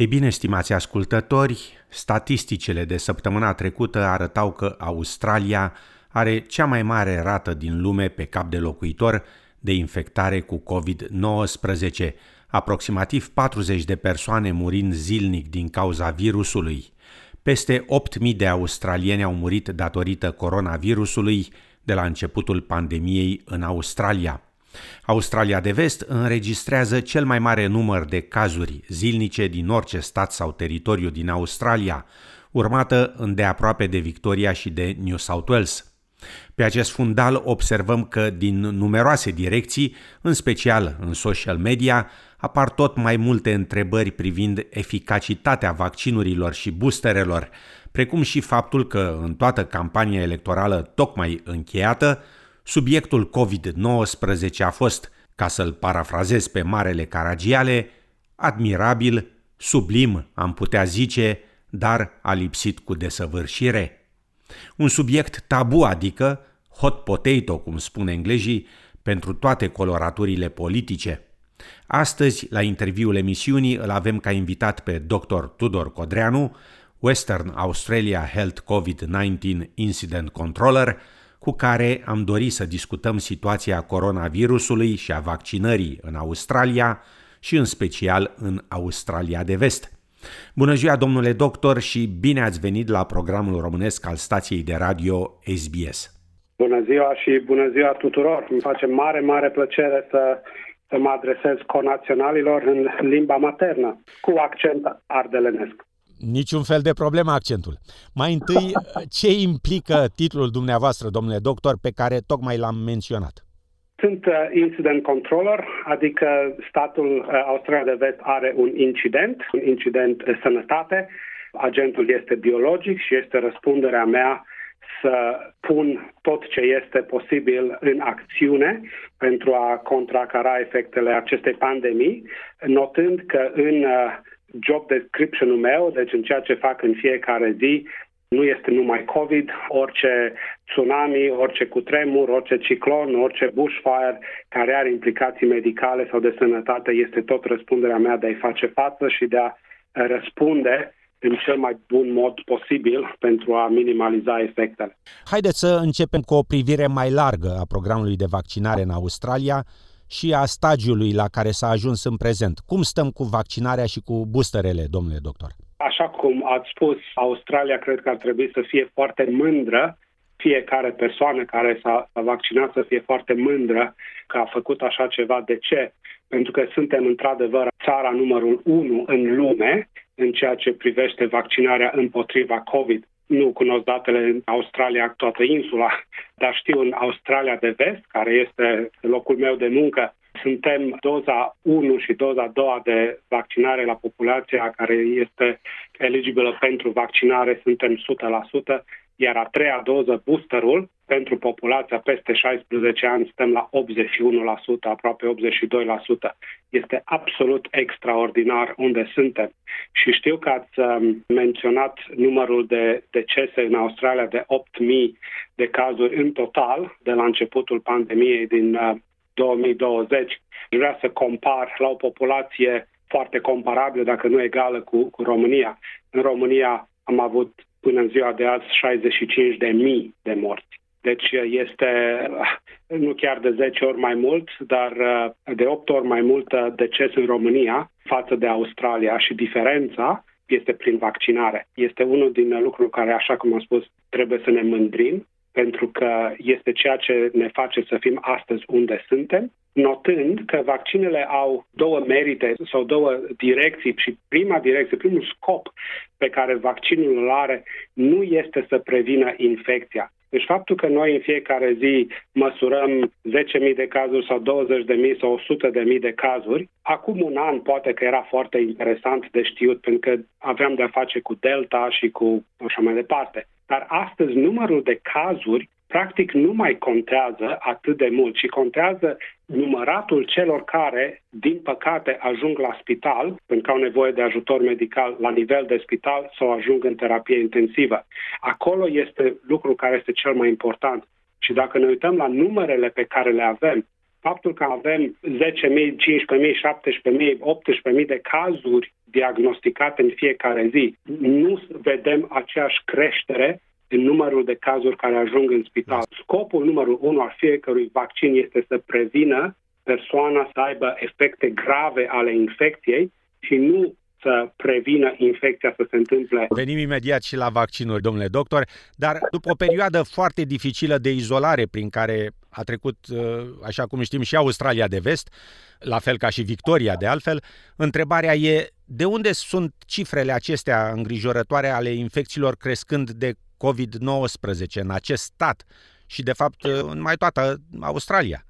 Ei bine, stimați ascultători, statisticile de săptămâna trecută arătau că Australia are cea mai mare rată din lume pe cap de locuitor de infectare cu COVID-19, aproximativ 40 de persoane murind zilnic din cauza virusului. Peste 8.000 de australieni au murit datorită coronavirusului de la începutul pandemiei în Australia. Australia de Vest înregistrează cel mai mare număr de cazuri zilnice din orice stat sau teritoriu din Australia, urmată îndeaproape de Victoria și de New South Wales. Pe acest fundal observăm că din numeroase direcții, în special în social media, apar tot mai multe întrebări privind eficacitatea vaccinurilor și boosterelor, precum și faptul că în toată campania electorală tocmai încheiată, subiectul COVID-19 a fost, ca să-l parafrazez pe Marele Caragiale, admirabil, sublim, am putea zice, dar a lipsit cu desăvârșire. Un subiect tabu, adică hot potato, cum spun englezii, pentru toate coloraturile politice. Astăzi, la interviul emisiunii, îl avem ca invitat pe dr. Tudor Codreanu, Western Australia Health COVID-19 Incident Controller, cu care am dorit să discutăm situația coronavirusului și a vaccinării în Australia și în special în Australia de Vest. Bună ziua, domnule doctor, și bine ați venit la programul românesc al stației de radio SBS. Bună ziua și bună ziua tuturor! Îmi face mare, mare plăcere să, să mă adresez conaționalilor în limba maternă, cu accent ardelenesc. Niciun fel de problemă accentul. Mai întâi, ce implică titlul dumneavoastră, domnule doctor, pe care tocmai l-am menționat? Sunt uh, incident controller, adică statul uh, Australia de Vest are un incident, un incident de sănătate. Agentul este biologic și este răspunderea mea să pun tot ce este posibil în acțiune pentru a contracara efectele acestei pandemii, notând că în uh, job description-ul meu, deci în ceea ce fac în fiecare zi, nu este numai COVID, orice tsunami, orice cutremur, orice ciclon, orice bushfire care are implicații medicale sau de sănătate, este tot răspunderea mea de a-i face față și de a răspunde în cel mai bun mod posibil pentru a minimaliza efectele. Haideți să începem cu o privire mai largă a programului de vaccinare în Australia și a stagiului la care s-a ajuns în prezent. Cum stăm cu vaccinarea și cu boosterele, domnule doctor? Așa cum ați spus, Australia cred că ar trebui să fie foarte mândră fiecare persoană care s-a, vaccinat să fie foarte mândră că a făcut așa ceva. De ce? Pentru că suntem într-adevăr țara numărul 1 în lume în ceea ce privește vaccinarea împotriva COVID. Nu cunosc datele în Australia, toată insula, dar știu în Australia de vest, care este locul meu de muncă, suntem doza 1 și doza 2 de vaccinare la populația care este eligibilă pentru vaccinare, suntem 100%, iar a treia doză, boosterul, pentru populația peste 16 ani, suntem la 81%, aproape 82%. Este absolut extraordinar unde suntem. Și știu că ați um, menționat numărul de decese în Australia de 8.000 de cazuri în total de la începutul pandemiei din 2020. Uh, Vreau să compar la o populație foarte comparabilă, dacă nu egală, cu, cu România. În România am avut până în ziua de azi 65 de mii de morți. Deci este nu chiar de 10 ori mai mult, dar de 8 ori mai mult deces în România față de Australia și diferența este prin vaccinare. Este unul din lucruri care, așa cum am spus, trebuie să ne mândrim pentru că este ceea ce ne face să fim astăzi unde suntem, notând că vaccinele au două merite sau două direcții și prima direcție, primul scop pe care vaccinul îl are nu este să prevină infecția. Deci faptul că noi în fiecare zi măsurăm 10.000 de cazuri sau 20.000 sau 100.000 de cazuri, acum un an poate că era foarte interesant de știut pentru că aveam de-a face cu Delta și cu așa mai departe. Dar astăzi numărul de cazuri practic nu mai contează atât de mult, ci contează număratul celor care, din păcate, ajung la spital pentru că au nevoie de ajutor medical la nivel de spital sau ajung în terapie intensivă. Acolo este lucrul care este cel mai important. Și dacă ne uităm la numerele pe care le avem, Faptul că avem 10.000, 15.000, 17.000, 18.000 de cazuri diagnosticate în fiecare zi, nu vedem aceeași creștere în numărul de cazuri care ajung în spital. Scopul numărul unu al fiecărui vaccin este să prevină persoana să aibă efecte grave ale infecției și nu să prevină infecția să se întâmple. Venim imediat și la vaccinuri, domnule doctor, dar după o perioadă foarte dificilă de izolare prin care a trecut, uh, așa cum știm, și Australia de Vest, la fel ca și Victoria de altfel, întrebarea e de unde sunt cifrele acestea îngrijorătoare ale infecțiilor crescând de COVID-19 în acest stat și, de fapt, în mai toată Australia?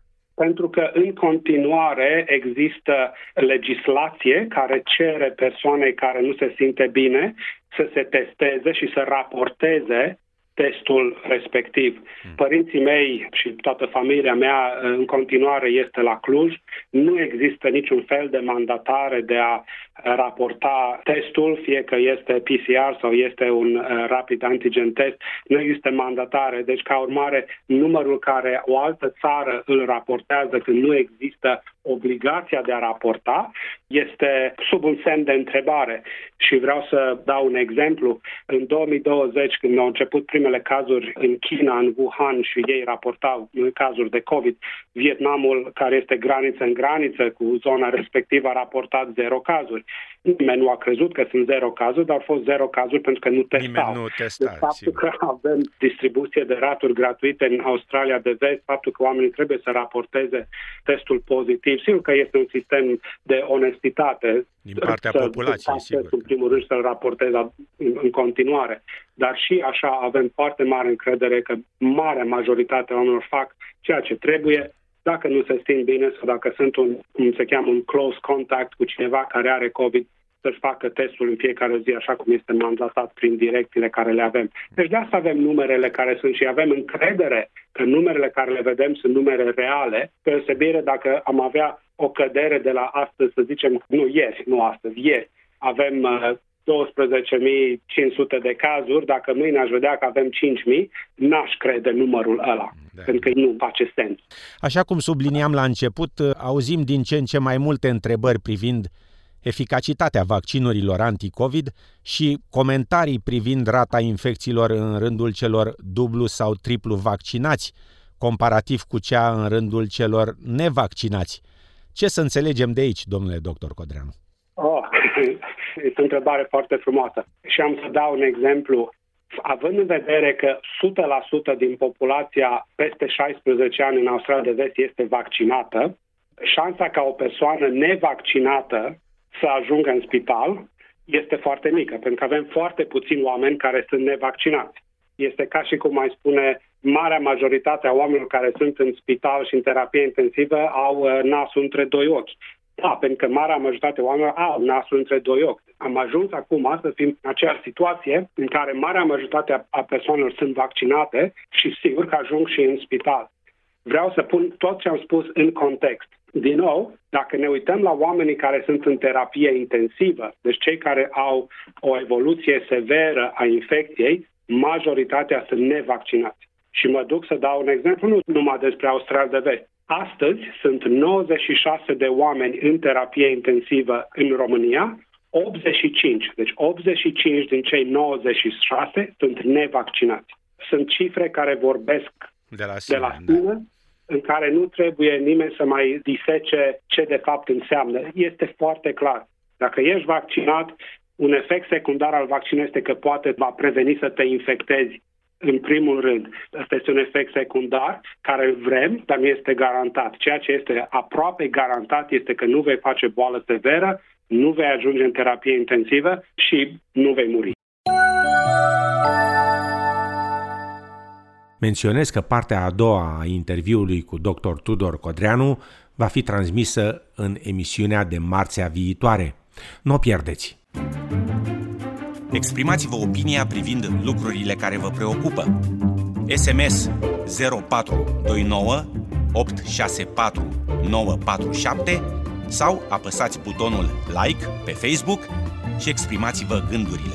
pentru că în continuare există legislație care cere persoanei care nu se simte bine să se testeze și să raporteze testul respectiv. Hmm. Părinții mei și toată familia mea în continuare este la Cluj. Nu există niciun fel de mandatare de a raporta testul, fie că este PCR sau este un uh, rapid antigen test. Nu există mandatare. Deci, ca urmare, numărul care o altă țară îl raportează când nu există obligația de a raporta este sub un semn de întrebare. Și vreau să dau un exemplu. În 2020, când au început primele cazuri în China, în Wuhan și ei raportau cazuri de COVID, Vietnamul, care este graniță în graniță cu zona respectivă, a raportat zero cazuri. Nimeni nu a crezut că sunt zero cazuri, dar au fost zero cazuri pentru că nu testau. Nimeni nu testa, deci, faptul sigur. că avem distribuție de raturi gratuite în Australia de vest, faptul că oamenii trebuie să raporteze testul pozitiv, sigur că este un sistem de onestitate. Din partea să, populației, să, sigur. În primul rând să-l raporteze în, în continuare. Dar și așa avem foarte mare încredere că marea majoritate a oamenilor fac ceea ce trebuie, dacă nu se simt bine sau dacă sunt un, cum se cheamă, un close contact cu cineva care are COVID, să-și facă testul în fiecare zi, așa cum este mandatat prin direcțiile care le avem. Deci de asta avem numerele care sunt și avem încredere că numerele care le vedem sunt numere reale, pe deosebire dacă am avea o cădere de la astăzi, să zicem, nu ieri, nu astăzi, ieri, avem uh, 12.500 de cazuri, dacă mâine aș vedea că avem 5.000, n-aș crede numărul ăla, da. pentru că nu face sens. Așa cum subliniam la început, auzim din ce în ce mai multe întrebări privind eficacitatea vaccinurilor anti-COVID și comentarii privind rata infecțiilor în rândul celor dublu sau triplu vaccinați, comparativ cu cea în rândul celor nevaccinați. Ce să înțelegem de aici, domnule doctor Codreanu? Oh, este o întrebare foarte frumoasă. Și am să dau un exemplu. Având în vedere că 100% din populația peste 16 ani în Australia de Vest este vaccinată, șansa ca o persoană nevaccinată să ajungă în spital este foarte mică, pentru că avem foarte puțini oameni care sunt nevaccinați. Este ca și cum mai spune, marea majoritate a oamenilor care sunt în spital și în terapie intensivă au uh, nasul între doi ochi. Da, pentru că marea majoritate oamenilor au nasul între doi ochi. Am ajuns acum să fim în aceeași situație în care marea majoritate a persoanelor sunt vaccinate și sigur că ajung și în spital. Vreau să pun tot ce am spus în context. Din nou, dacă ne uităm la oamenii care sunt în terapie intensivă, deci cei care au o evoluție severă a infecției, majoritatea sunt nevaccinați. Și mă duc să dau un exemplu nu numai despre Australia de Vest. Astăzi sunt 96 de oameni în terapie intensivă în România, 85, deci 85 din cei 96 sunt nevaccinați. Sunt cifre care vorbesc de la sine, de la sine da. în care nu trebuie nimeni să mai disece ce de fapt înseamnă. Este foarte clar. Dacă ești vaccinat, un efect secundar al vaccinului este că poate va preveni să te infectezi în primul rând. Asta este un efect secundar care îl vrem, dar nu este garantat. Ceea ce este aproape garantat este că nu vei face boală severă, nu vei ajunge în terapie intensivă și nu vei muri. Menționez că partea a doua a interviului cu dr. Tudor Codreanu va fi transmisă în emisiunea de marțea viitoare. Nu o pierdeți! Exprimați-vă opinia privind lucrurile care vă preocupă. SMS 0429 864 947 sau apăsați butonul like pe Facebook și exprimați-vă gândurile.